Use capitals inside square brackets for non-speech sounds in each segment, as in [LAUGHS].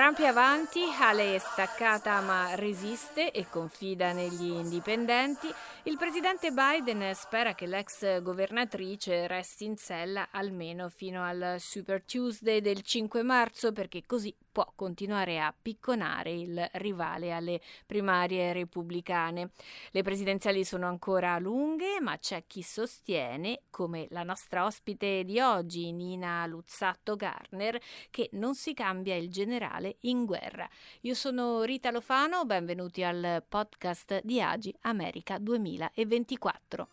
Trump è avanti, Haley è staccata ma resiste e confida negli indipendenti. Il presidente Biden spera che l'ex governatrice resti in sella almeno fino al Super Tuesday del 5 marzo perché così può continuare a picconare il rivale alle primarie repubblicane. Le presidenziali sono ancora lunghe, ma c'è chi sostiene, come la nostra ospite di oggi, Nina Luzzatto Garner, che non si cambia il generale in guerra. Io sono Rita Lofano, benvenuti al podcast di Agi America 2024.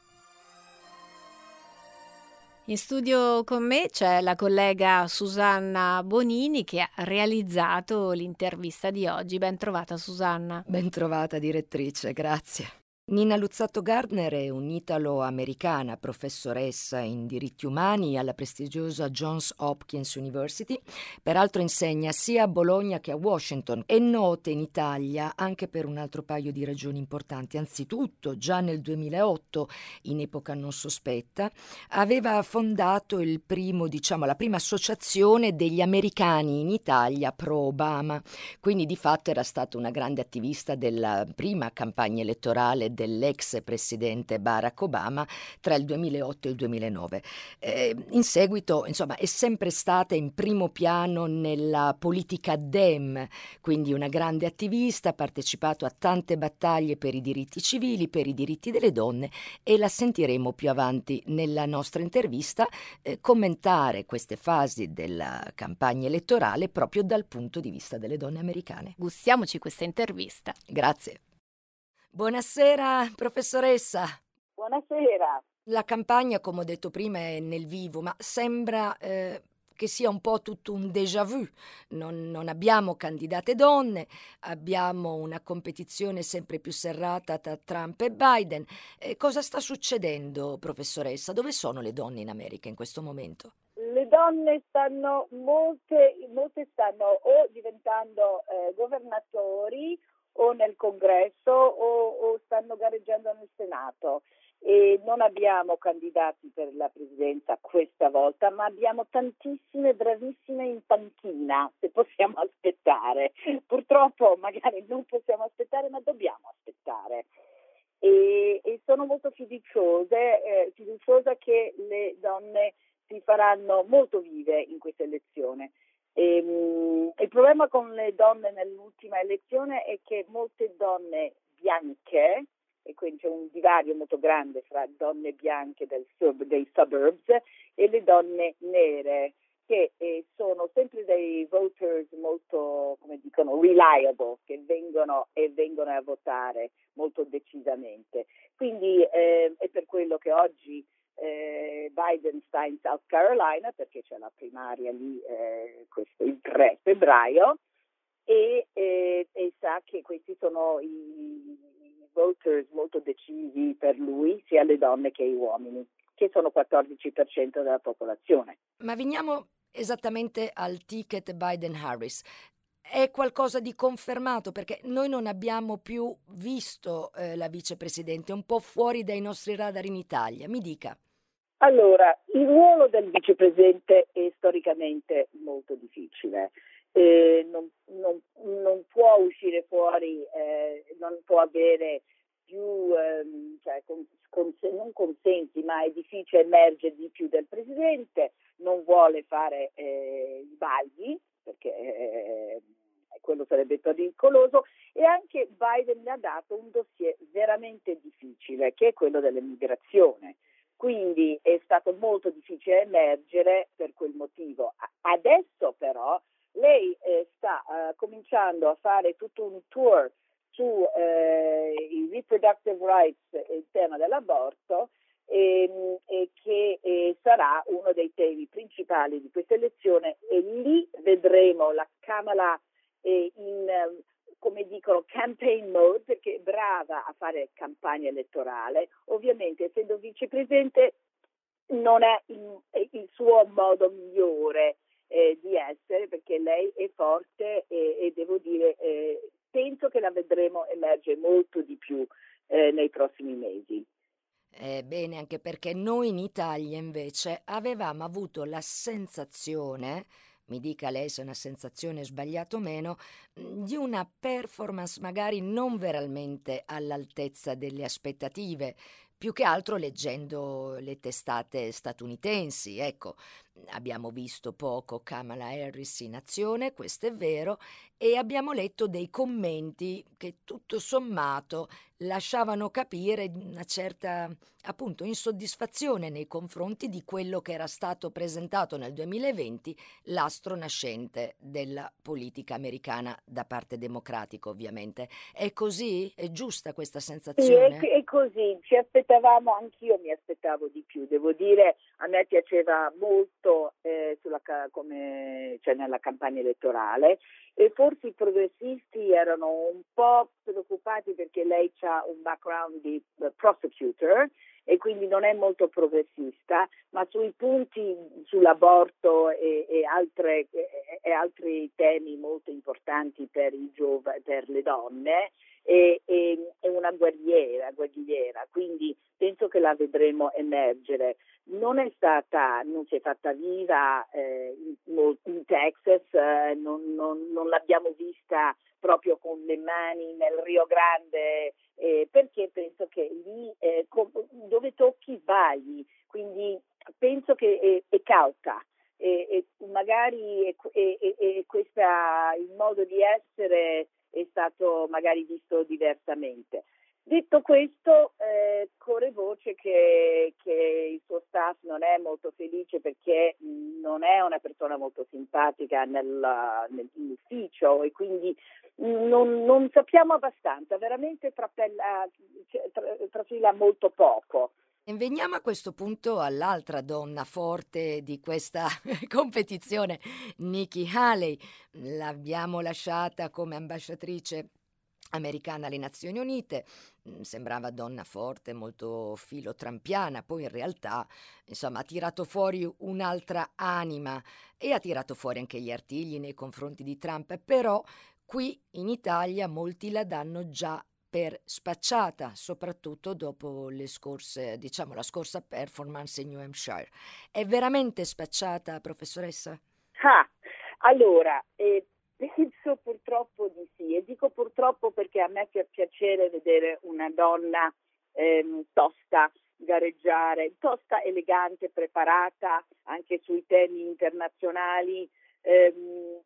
In studio con me c'è la collega Susanna Bonini che ha realizzato l'intervista di oggi. Ben trovata Susanna. Ben trovata direttrice, grazie. Nina Luzzatto Gardner è un'italo-americana professoressa in diritti umani alla prestigiosa Johns Hopkins University, peraltro insegna sia a Bologna che a Washington. È nota in Italia anche per un altro paio di ragioni importanti. Anzitutto, già nel 2008, in epoca non sospetta, aveva fondato primo, diciamo, la prima associazione degli americani in Italia pro-Obama, quindi di fatto era stata una grande attivista della prima campagna elettorale dell'ex presidente Barack Obama tra il 2008 e il 2009. Eh, in seguito, insomma, è sempre stata in primo piano nella politica Dem, quindi una grande attivista, ha partecipato a tante battaglie per i diritti civili, per i diritti delle donne e la sentiremo più avanti nella nostra intervista eh, commentare queste fasi della campagna elettorale proprio dal punto di vista delle donne americane. Gustiamoci questa intervista. Grazie. Buonasera, professoressa. Buonasera. La campagna, come ho detto prima, è nel vivo, ma sembra eh, che sia un po' tutto un déjà vu. Non, non, abbiamo candidate donne, abbiamo una competizione sempre più serrata tra Trump e Biden. Eh, cosa sta succedendo, professoressa? Dove sono le donne in America in questo momento? Le donne stanno, molte, molte stanno o diventando eh, governatori o nel congresso o, o stanno gareggiando nel Senato. E non abbiamo candidati per la presidenza questa volta, ma abbiamo tantissime bravissime in panchina, se possiamo [LAUGHS] aspettare. Purtroppo magari non possiamo aspettare, ma dobbiamo aspettare. E, e sono molto fiduciose, eh, fiduciosa che le donne si faranno molto vive in questa elezione. E, um, il problema con le donne nell'ultima elezione è che molte donne bianche, e quindi c'è un divario molto grande fra donne bianche sub, dei suburbs e le donne nere, che eh, sono sempre dei voters molto, come dicono, reliable, che vengono e vengono a votare molto decisamente. Quindi eh, è per quello che oggi eh, Biden sta in South Carolina perché c'è la primaria lì eh, questo, il 3 febbraio e, eh, e, sa che questi sono i, i voters molto decisi per lui, sia le donne che gli uomini, che sono 14% della popolazione. Ma veniamo esattamente al ticket Biden-Harris è qualcosa di confermato perché noi non abbiamo più visto eh, la vicepresidente, un po' fuori dai nostri radar in Italia. Mi dica. Allora, il ruolo del vicepresidente è storicamente molto difficile. Eh, non, non, non, può uscire fuori, eh, non può avere più, ehm, cioè, con, con, non consensi, ma è difficile emergere di più del presidente, non vuole fare eh, sbagli perché eh, quello sarebbe pericoloso e anche Biden le ha dato un dossier veramente difficile che è quello dell'immigrazione quindi è stato molto difficile emergere per quel motivo. Adesso però lei eh, sta eh, cominciando a fare tutto un tour sui eh, reproductive rights e il tema dell'aborto ehm, e, che eh, sarà uno dei temi principali di questa elezione e lì vedremo la Kamala eh, in come dicono, campaign mode perché è brava a fare campagna elettorale. Ovviamente, essendo vicepresidente, non è il, il suo modo migliore eh, di essere perché lei è forte e, e devo dire, eh, penso che la vedremo emergere molto di più eh, nei prossimi mesi. Eh, bene, anche perché noi in Italia invece avevamo avuto la sensazione mi dica lei se è una sensazione sbagliata o meno, di una performance magari non veramente all'altezza delle aspettative, più che altro leggendo le testate statunitensi. Ecco, abbiamo visto poco Kamala Harris in azione, questo è vero, e abbiamo letto dei commenti che tutto sommato lasciavano capire una certa appunto insoddisfazione nei confronti di quello che era stato presentato nel 2020 l'astro nascente della politica americana da parte democratica ovviamente. È così? È giusta questa sensazione? Sì, è, è così, ci aspettavamo, anch'io mi aspettavo di più, devo dire a me piaceva molto eh, sulla, come, cioè nella campagna elettorale e forse i progressisti erano un po' preoccupati perché lei ha un background di uh, prosecutor e quindi non è molto progressista, ma sui punti sull'aborto e, e, altre, e, e altri temi molto importanti per, giov- per le donne è, è una guerriera, guerrigliera, quindi penso che la vedremo emergere. Non è stata, non si è fatta viva eh, in, in, Texas, eh, non, non, non, l'abbiamo vista proprio con le mani nel Rio Grande, eh, perché penso che lì eh, dove tocchi sbagli, quindi penso che è, è cauta. E, e magari questo il modo di essere è stato magari visto diversamente. Detto questo, eh, corre voce che, che, il suo staff non è molto felice perché non è una persona molto simpatica nel, nell'ufficio e quindi non, non sappiamo abbastanza, veramente trapela, trafila molto poco. Veniamo a questo punto all'altra donna forte di questa [LAUGHS] competizione, Nikki Haley. L'abbiamo lasciata come ambasciatrice americana alle Nazioni Unite, mm, sembrava donna forte, molto filotrampiana, poi in realtà insomma ha tirato fuori un'altra anima e ha tirato fuori anche gli artigli nei confronti di Trump, però qui in Italia molti la danno già per spacciata, soprattutto dopo le scorse, diciamo la scorsa performance in New Hampshire. È veramente spacciata, professoressa? Ah, allora, eh, Penso purtroppo di sì e dico purtroppo perché a me fa piacere vedere una donna ehm, tosta gareggiare, tosta, elegante, preparata anche sui temi internazionali. Ehm,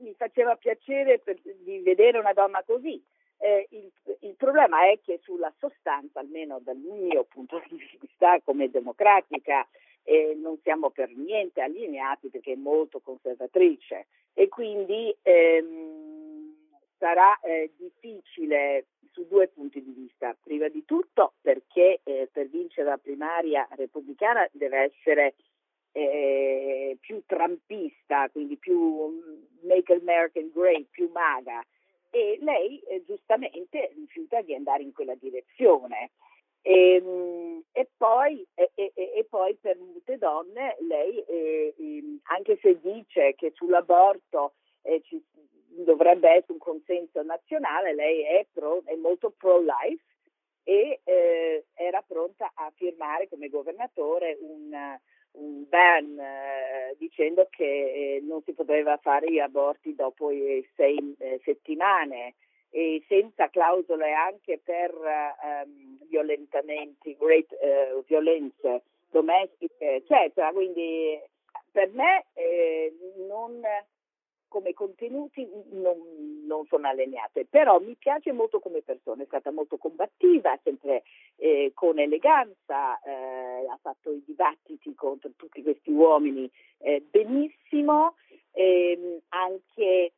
mi faceva piacere per, di vedere una donna così. Eh, il, il, problema è che sulla sostanza, almeno dal mio punto di vista come democratica, eh, non siamo per niente allineati perché è molto conservatrice e quindi ehm, sarà eh, difficile su due punti di vista. Prima di tutto perché eh, per vincere la primaria repubblicana deve essere eh, più trampista, quindi più mm, make American great, più maga e lei eh, giustamente rifiuta di andare in quella direzione. E, ehm, e, poi, e, e, poi, per molte donne lei, eh, ehm, anche se dice che sull'aborto eh, ci dovrebbe essere un consenso nazionale, lei è, pro, è molto pro-life e eh, era pronta a firmare come governatore un ban eh, dicendo che eh, non si poteva fare gli aborti dopo sei eh, settimane e senza clausole anche per um, violentamenti, great, uh, violenze domestiche, eccetera. Quindi per me eh, non, come contenuti non, non, sono allineate, però mi piace molto come persona, è stata molto combattiva, sempre eh, con eleganza, eh, ha fatto i dibattiti contro tutti questi uomini eh, benissimo, ehm, anche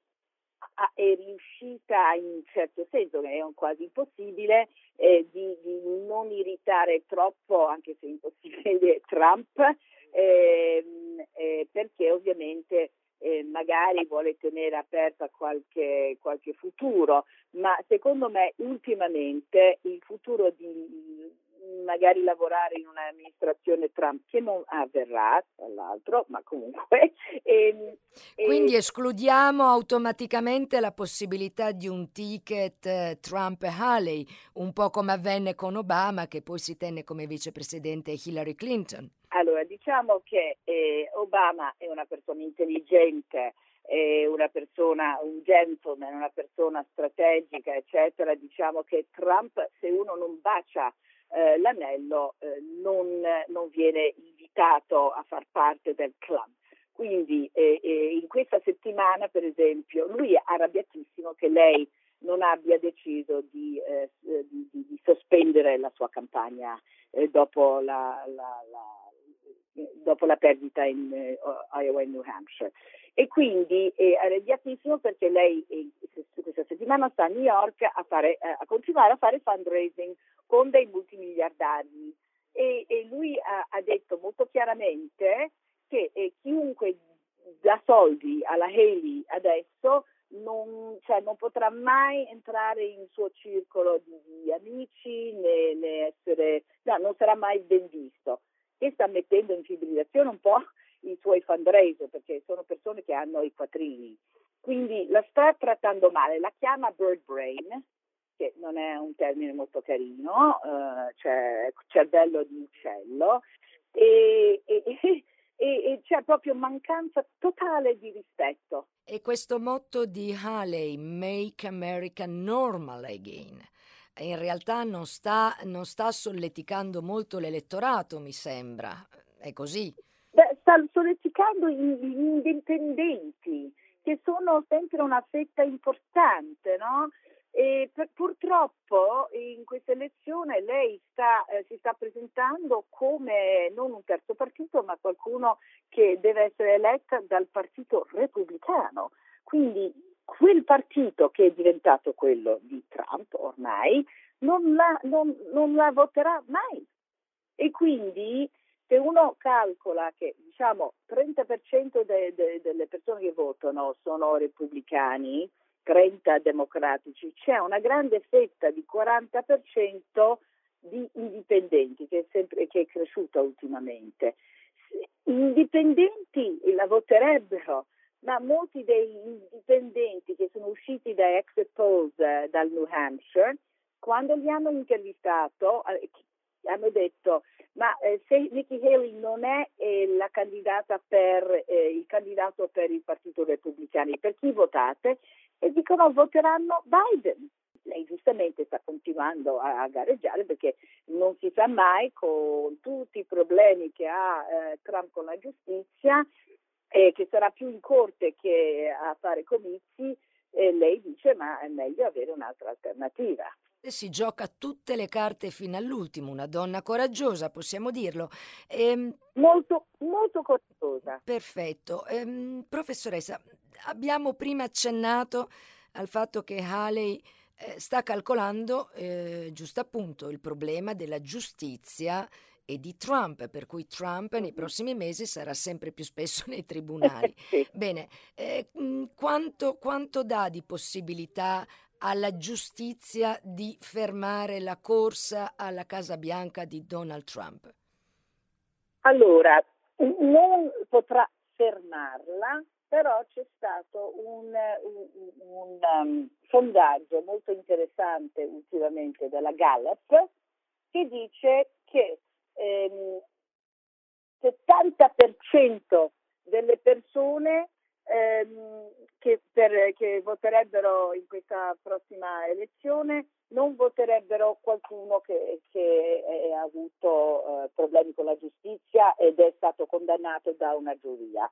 è riuscita in un certo senso, che è quasi impossibile, eh, di, di, non irritare troppo, anche se impossibile, [LAUGHS] Trump, ehm, eh, perché ovviamente eh, magari vuole tenere aperta qualche, qualche futuro, ma secondo me ultimamente il futuro di magari lavorare in un'amministrazione Trump che non avverrà, tra l'altro, ma comunque. [LAUGHS] E, Quindi e... escludiamo automaticamente la possibilità di un ticket eh, Trump-Haley, un po' come avvenne con Obama, che poi si tenne come vicepresidente Hillary Clinton. Allora, diciamo che eh, Obama è una persona intelligente, è una persona, un gentleman, una persona strategica, eccetera. Diciamo che Trump, se uno non bacia eh, l'anello, eh, non, non, viene invitato a far parte del club. Quindi eh, eh, in questa settimana, per esempio, lui è arrabbiatissimo che lei non abbia deciso di, eh, di, di, sospendere la sua campagna dopo la, la, la, dopo la perdita in Iowa e New Hampshire e quindi è arrabbiatissimo perché lei questa settimana sta a New York a, fare, a continuare a fare fundraising con dei multimiliardari e, e lui ha, ha, detto molto chiaramente che eh, chiunque dà soldi alla Haley adesso non, cioè, non, potrà mai entrare in suo circolo di, di amici né, né essere, no, non sarà mai ben visto. E sta mettendo in fibrillazione un po' i suoi fundraiser perché sono persone che hanno i quattrini. Quindi la sta trattando male, la chiama bird brain, che non è un termine molto carino, eh, cioè cervello di uccello, e, e, [LAUGHS] e, e, c'è proprio mancanza totale di rispetto. E questo motto di Haley, Make America Normal Again, in realtà non sta, non sta solleticando molto l'elettorato, mi sembra. È così? Beh, sta solleticando gli indipendenti, che sono sempre una fetta importante, no? E per, purtroppo in questa elezione lei sta, eh, si sta presentando come non un terzo partito, ma qualcuno che deve essere eletta dal partito repubblicano. Quindi quel partito che è diventato quello di Trump ormai non la, non, non la voterà mai. E quindi se uno calcola che diciamo 30% de, de, delle persone che votano sono repubblicani, 30 democratici, c'è una grande fetta di 40% di indipendenti che è, sempre, che è cresciuta ultimamente. Indipendenti la voterebbero, ma molti degli indipendenti che sono usciti da exit polls eh, dal New Hampshire, quando li hanno intervistato, eh, hanno detto ma eh, se Nikki Haley non è eh, la candidata per eh, il candidato per il Partito Repubblicano, per chi votate? E dicono voteranno Biden. Lei giustamente sta continuando a, a gareggiare perché non si sa mai con tutti i problemi che ha eh, Trump con la giustizia, che sarà più in corte che a fare comizi, lei dice ma è meglio avere un'altra alternativa si gioca tutte le carte fino all'ultimo, una donna coraggiosa, possiamo dirlo. Ehm, molto, molto coraggiosa. Perfetto. Ehm, professoressa, abbiamo prima accennato al fatto che Haley eh, sta calcolando, eh, giusto appunto, il problema della giustizia e di Trump, per cui Trump nei prossimi mesi sarà sempre più spesso [LAUGHS] nei tribunali. [LAUGHS] Bene, eh, quanto, quanto dà di possibilità alla giustizia di fermare la corsa alla Casa Bianca di Donald Trump? Allora, non potrà fermarla, però c'è stato un, un, un um, sondaggio molto interessante ultimamente della Gallup che dice che ehm, 70% delle persone ehm, che, per, che, voterebbero in questa prossima elezione non voterebbero qualcuno che, che ha avuto eh, problemi con la giustizia ed è stato condannato da una giuria.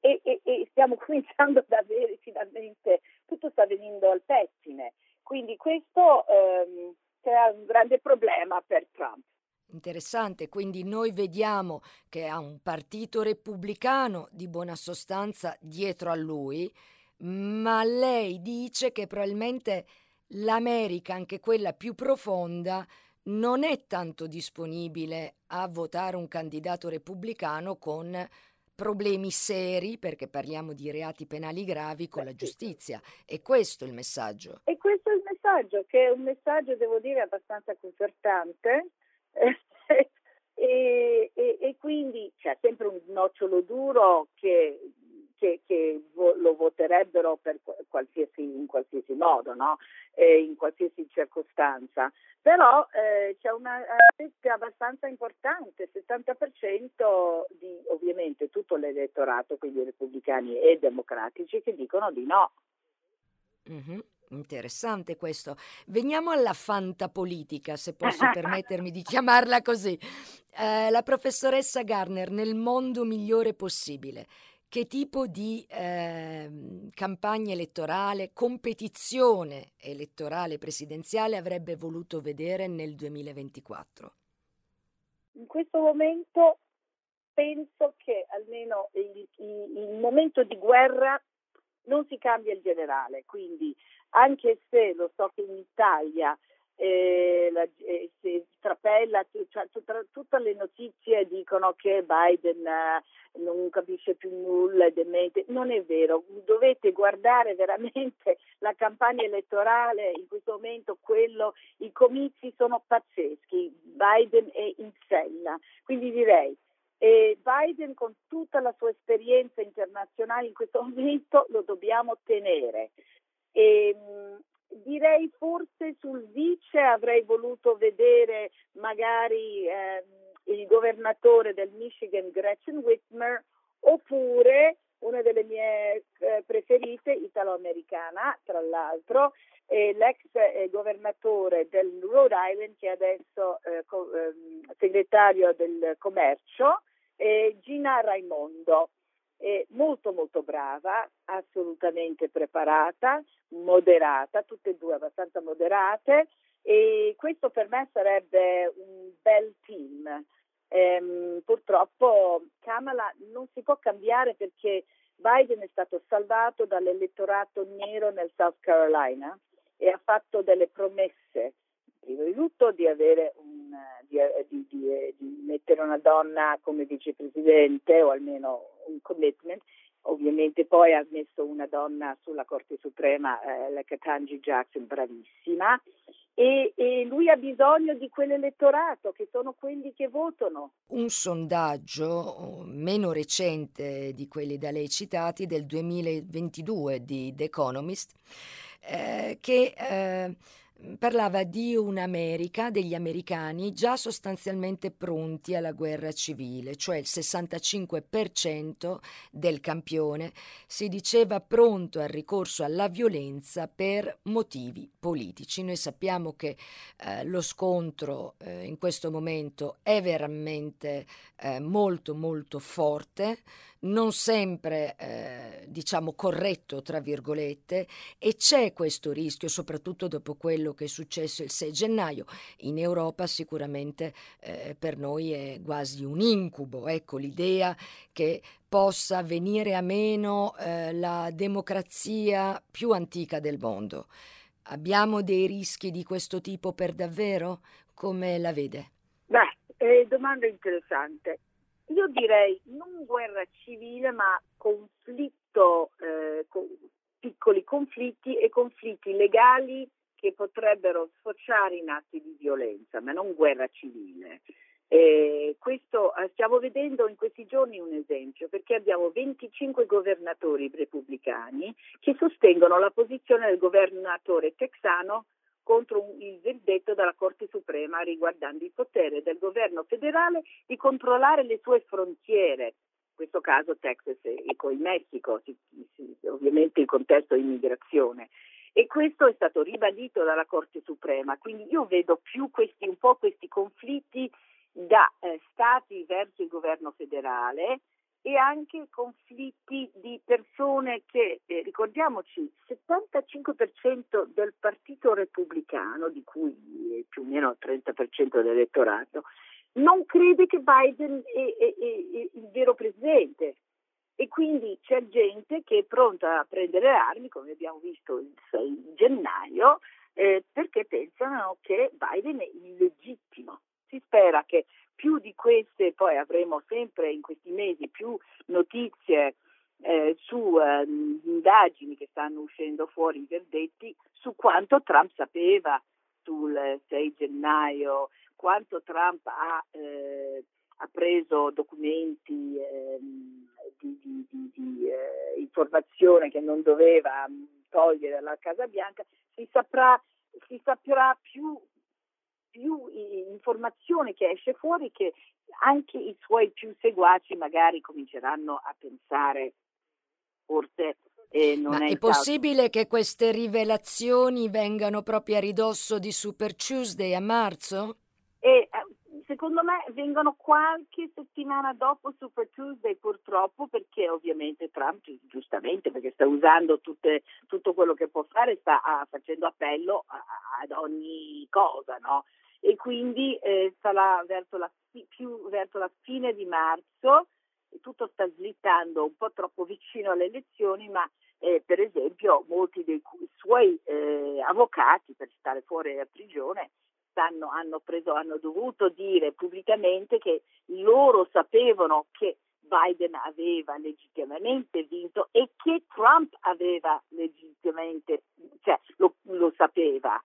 E, e, e, stiamo [LAUGHS] cominciando ad avere finalmente, tutto sta venendo al pettine. Quindi questo ehm, crea un grande problema per Trump. Interessante, quindi noi vediamo che ha un partito repubblicano di buona sostanza dietro a lui, ma lei dice che probabilmente l'America, anche quella più profonda, non è tanto disponibile a votare un candidato repubblicano con problemi seri, perché parliamo di reati penali gravi, con la giustizia. E questo è il messaggio. E questo è il messaggio, che è un messaggio, devo dire, abbastanza confortante [LAUGHS] e, e, e, quindi c'è sempre un nocciolo duro che, che, che vo- lo voterebbero qualsiasi, in qualsiasi modo, no? in qualsiasi circostanza. Però eh, c'è una rete abbastanza importante, 70% di ovviamente tutto l'elettorato, quindi repubblicani e democratici, che dicono di no. Mm-hmm. Interessante questo. Veniamo alla fantapolitica, se posso [LAUGHS] permettermi di chiamarla così. Eh, la professoressa Garner, nel mondo migliore possibile, che tipo di eh, campagna elettorale, competizione elettorale presidenziale avrebbe voluto vedere nel 2024? In questo momento penso che almeno il, il, il momento di guerra non si cambia il generale, quindi anche se lo so che in Italia eh, la, eh, si trapella, cioè, tutta, tutte le notizie dicono che Biden eh, non capisce più nulla, è demente. Non è vero, dovete guardare [LAUGHS] veramente la campagna elettorale in questo momento, quello, i comizi sono pazzeschi, Biden è in sella, quindi direi e Biden con tutta la sua esperienza internazionale in questo momento lo dobbiamo tenere. E, direi forse sul vice avrei voluto vedere magari eh, il governatore del Michigan Gretchen Whitmer oppure una delle mie eh, preferite italo-americana tra l'altro eh, l'ex governatore del Rhode Island che è adesso eh, co- ehm, segretario del commercio Gina Raimondo. Molto molto brava, assolutamente preparata, moderata, tutte e due abbastanza moderate e questo per me sarebbe un bel team. Ehm, purtroppo Kamala non si può cambiare perché Biden è stato salvato dall'elettorato nero nel South Carolina e ha fatto delle promesse, prima di tutto di un di, di, di, mettere una donna come vicepresidente o almeno un commitment. Ovviamente poi ha messo una donna sulla Corte Suprema, eh, la Katanji Jackson, bravissima, e, e, lui ha bisogno di quell'elettorato che sono quelli che votano. Un sondaggio meno recente di quelli da lei citati del 2022 di The Economist eh, che eh, parlava di un'America, degli americani già sostanzialmente pronti alla guerra civile, cioè il 65% del campione si diceva pronto al ricorso alla violenza per motivi politici. Noi sappiamo che eh, lo scontro eh, in questo momento è veramente eh, molto molto forte non sempre eh, diciamo corretto tra virgolette e c'è questo rischio soprattutto dopo quello che è successo il 6 gennaio. In Europa sicuramente eh, per noi è quasi un incubo ecco l'idea che possa venire a meno eh, la democrazia più antica del mondo. Abbiamo dei rischi di questo tipo per davvero? Come la vede? Beh, è domanda interessante io direi non guerra civile, ma conflitto, eh, con piccoli conflitti e conflitti legali che potrebbero sfociare in atti di violenza, ma non guerra civile. Eh, questo stiamo vedendo in questi giorni un esempio perché abbiamo 25 governatori repubblicani che sostengono la posizione del governatore texano contro il verdetto della Corte Suprema riguardante il potere del governo federale di controllare le sue frontiere, in questo caso Texas e il Messico, ovviamente in contesto immigrazione. E questo è stato ribadito dalla Corte Suprema, quindi io vedo più questi, un po' questi conflitti da eh, stati verso il governo federale e anche conflitti di persone che, eh, ricordiamoci, il 75% del Partito Repubblicano, di cui più o meno il 30% dell'elettorato, non crede che Biden è, è, è il vero presidente. E quindi c'è gente che è pronta a prendere armi, come abbiamo visto il 6 gennaio, eh, perché pensano che Biden è illegittimo. Si spera che più di queste, poi avremo sempre in questi mesi più notizie eh, su eh, indagini che stanno uscendo fuori, i verdetti, su quanto Trump sapeva sul 6 gennaio, quanto Trump ha, eh, ha preso documenti ehm, di, di, di, di eh, informazione che non doveva mm, togliere dalla Casa Bianca, si saprà, si saprà più, più informazione che esce fuori che anche i suoi più seguaci magari cominceranno a pensare forse eh, Ma è, è possibile che queste rivelazioni vengano proprio a ridosso di Super Tuesday a marzo? E, eh, secondo me vengono qualche settimana dopo Super Tuesday purtroppo perché ovviamente Trump giustamente perché sta usando tutte, tutto quello che può fare sta ah, facendo appello a, ad ogni cosa no? E quindi eh, sarà verso la, più verso la fine di marzo tutto sta slittando un po' troppo vicino alle elezioni ma eh, per esempio molti dei suoi eh, avvocati per stare fuori dalla prigione stanno, hanno, preso, hanno dovuto dire pubblicamente che loro sapevano che Biden aveva legittimamente vinto e che Trump aveva legittimamente, cioè lo, lo sapeva.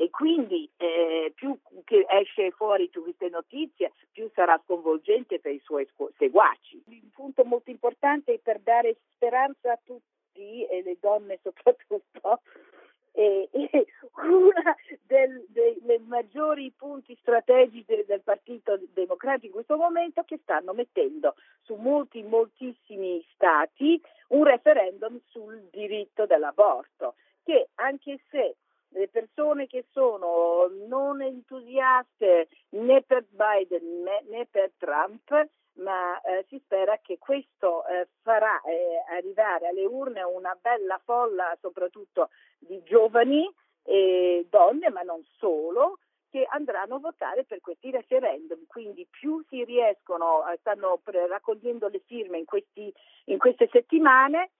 E quindi eh, più che esce fuori tu queste notizie, più sarà sconvolgente per i suoi seguaci. Un punto molto importante per dare speranza a tutti e le donne soprattutto [LAUGHS] e, e uno dei maggiori punti strategici del Partito Democratico in questo momento che stanno mettendo su molti, moltissimi stati un referendum sul diritto dell'aborto, che anche se le persone che sono non entusiaste né per Biden né, per Trump ma eh, si spera che questo eh, farà eh, arrivare alle urne una bella folla soprattutto di giovani e donne, ma non solo, che andranno a votare per questi referendum. Quindi più si riescono, eh, stanno raccogliendo le firme in, questi, in queste settimane,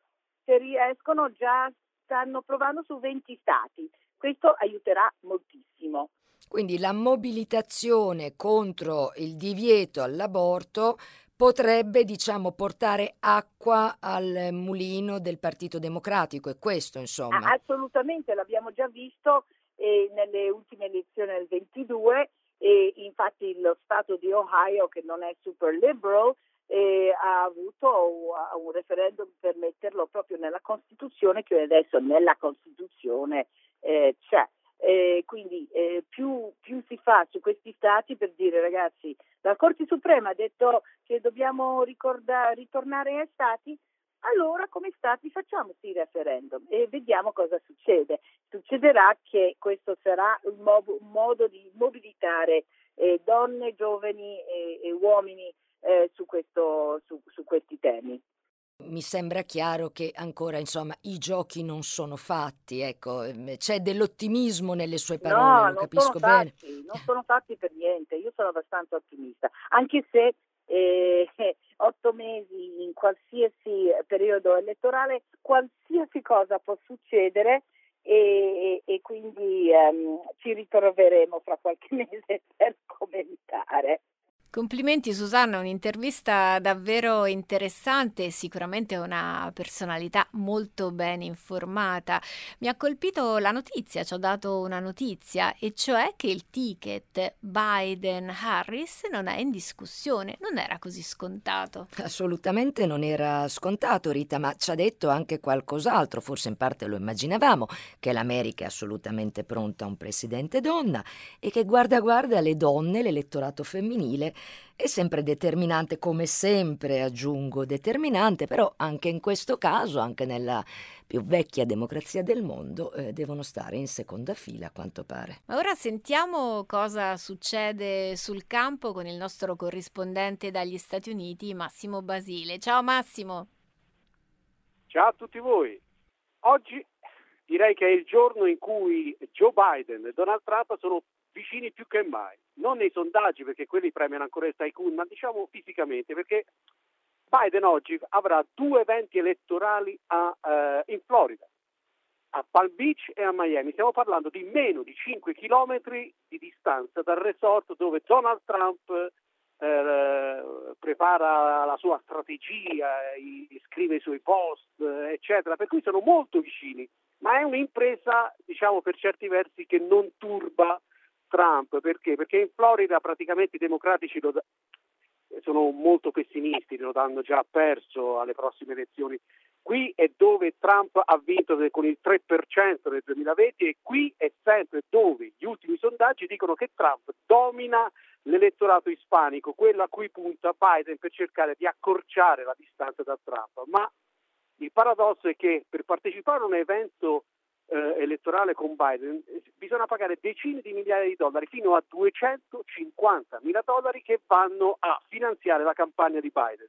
se riescono già stanno provando su 20 stati. Questo aiuterà moltissimo. Quindi la mobilitazione contro il divieto all'aborto potrebbe, diciamo, portare acqua al mulino del Partito Democratico, è questo, insomma. Assolutamente, l'abbiamo già visto eh, nelle ultime elezioni del 22 e infatti lo Stato di Ohio, che non è super liberal, eh, ha avuto un referendum per metterlo proprio nella Costituzione, che adesso nella Costituzione eh, c'è. Eh, quindi eh, più, più, si fa su questi stati per dire ragazzi, la Corte Suprema ha detto che dobbiamo ricorda, ritornare ai stati, allora come stati facciamo questi referendum e vediamo cosa succede. Succederà che questo sarà un, mo- un modo di mobilitare eh, donne, giovani e, e uomini eh, su, questo, su, su questi temi. Mi sembra chiaro che ancora, insomma, i giochi non sono fatti, ecco, ehm, c'è dell'ottimismo nelle sue parole, no, lo capisco bene. Fatti, non sono fatti per niente, io sono abbastanza ottimista, anche se eh, [LAUGHS] otto mesi in qualsiasi periodo elettorale, qualsiasi cosa può succedere e, e quindi um, ci ritroveremo fra qualche [LAUGHS] mese per commentare. Complimenti Susanna, un'intervista davvero interessante e sicuramente una personalità molto ben informata. Mi ha colpito la notizia, ci ho dato una notizia, e cioè che il ticket Biden-Harris non è in discussione, non era così scontato. Assolutamente non era scontato Rita, ma ci ha detto anche qualcos'altro, forse in parte lo immaginavamo, che l'America è assolutamente pronta a un presidente donna e che guarda guarda le donne, l'elettorato femminile è sempre determinante, come sempre aggiungo determinante, però anche in questo caso, anche nella più vecchia democrazia del mondo, eh, devono stare in seconda fila a quanto pare. Ma ora sentiamo cosa succede sul campo con il nostro corrispondente dagli Stati Uniti, Massimo Basile. Ciao Massimo. Ciao a tutti voi. Oggi direi che è il giorno in cui Joe Biden e Donald Trump sono vicini più che mai, non nei sondaggi perché quelli premiano ancora il tycoon, ma diciamo fisicamente perché Biden oggi avrà due eventi elettorali a, uh, in Florida, a Palm Beach e a Miami. Stiamo parlando di meno di 5 km di distanza dal resort dove Donald Trump eh, prepara la sua strategia, scrive i suoi post, eccetera, per cui sono molto vicini, ma è un'impresa, diciamo per certi versi, che non turba Trump, perché? Perché in Florida praticamente i democratici lo, sono molto pessimisti, lo danno già perso alle prossime elezioni. Qui è dove Trump ha vinto con il 3% nel 2020 e qui è sempre dove gli ultimi sondaggi dicono che Trump domina l'elettorato ispanico, quello a cui punta Biden per cercare di accorciare la distanza da Trump. Ma il paradosso è che per partecipare a un evento eh, elettorale con Biden eh, bisogna pagare decine di migliaia di dollari fino a 250 mila dollari che vanno a finanziare la campagna di Biden.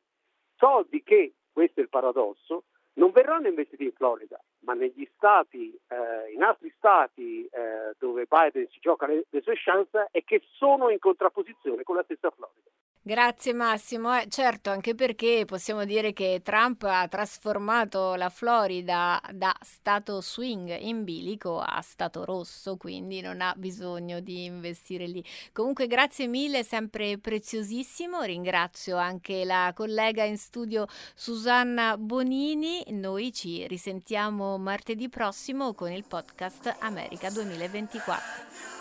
Soldi che, questo è il paradosso, non verranno investiti in Florida, ma negli stati, eh, in altri stati eh, dove Biden si gioca le, le sue chance e che sono in contrapposizione con la stessa Florida. Grazie Massimo. Eh, certo, anche perché possiamo dire che Trump ha trasformato la Florida da stato swing in bilico a stato rosso, quindi non ha bisogno di investire lì. Comunque grazie mille, sempre preziosissimo. Ringrazio anche la collega in studio Susanna Bonini. Noi ci risentiamo martedì prossimo con il podcast America 2024.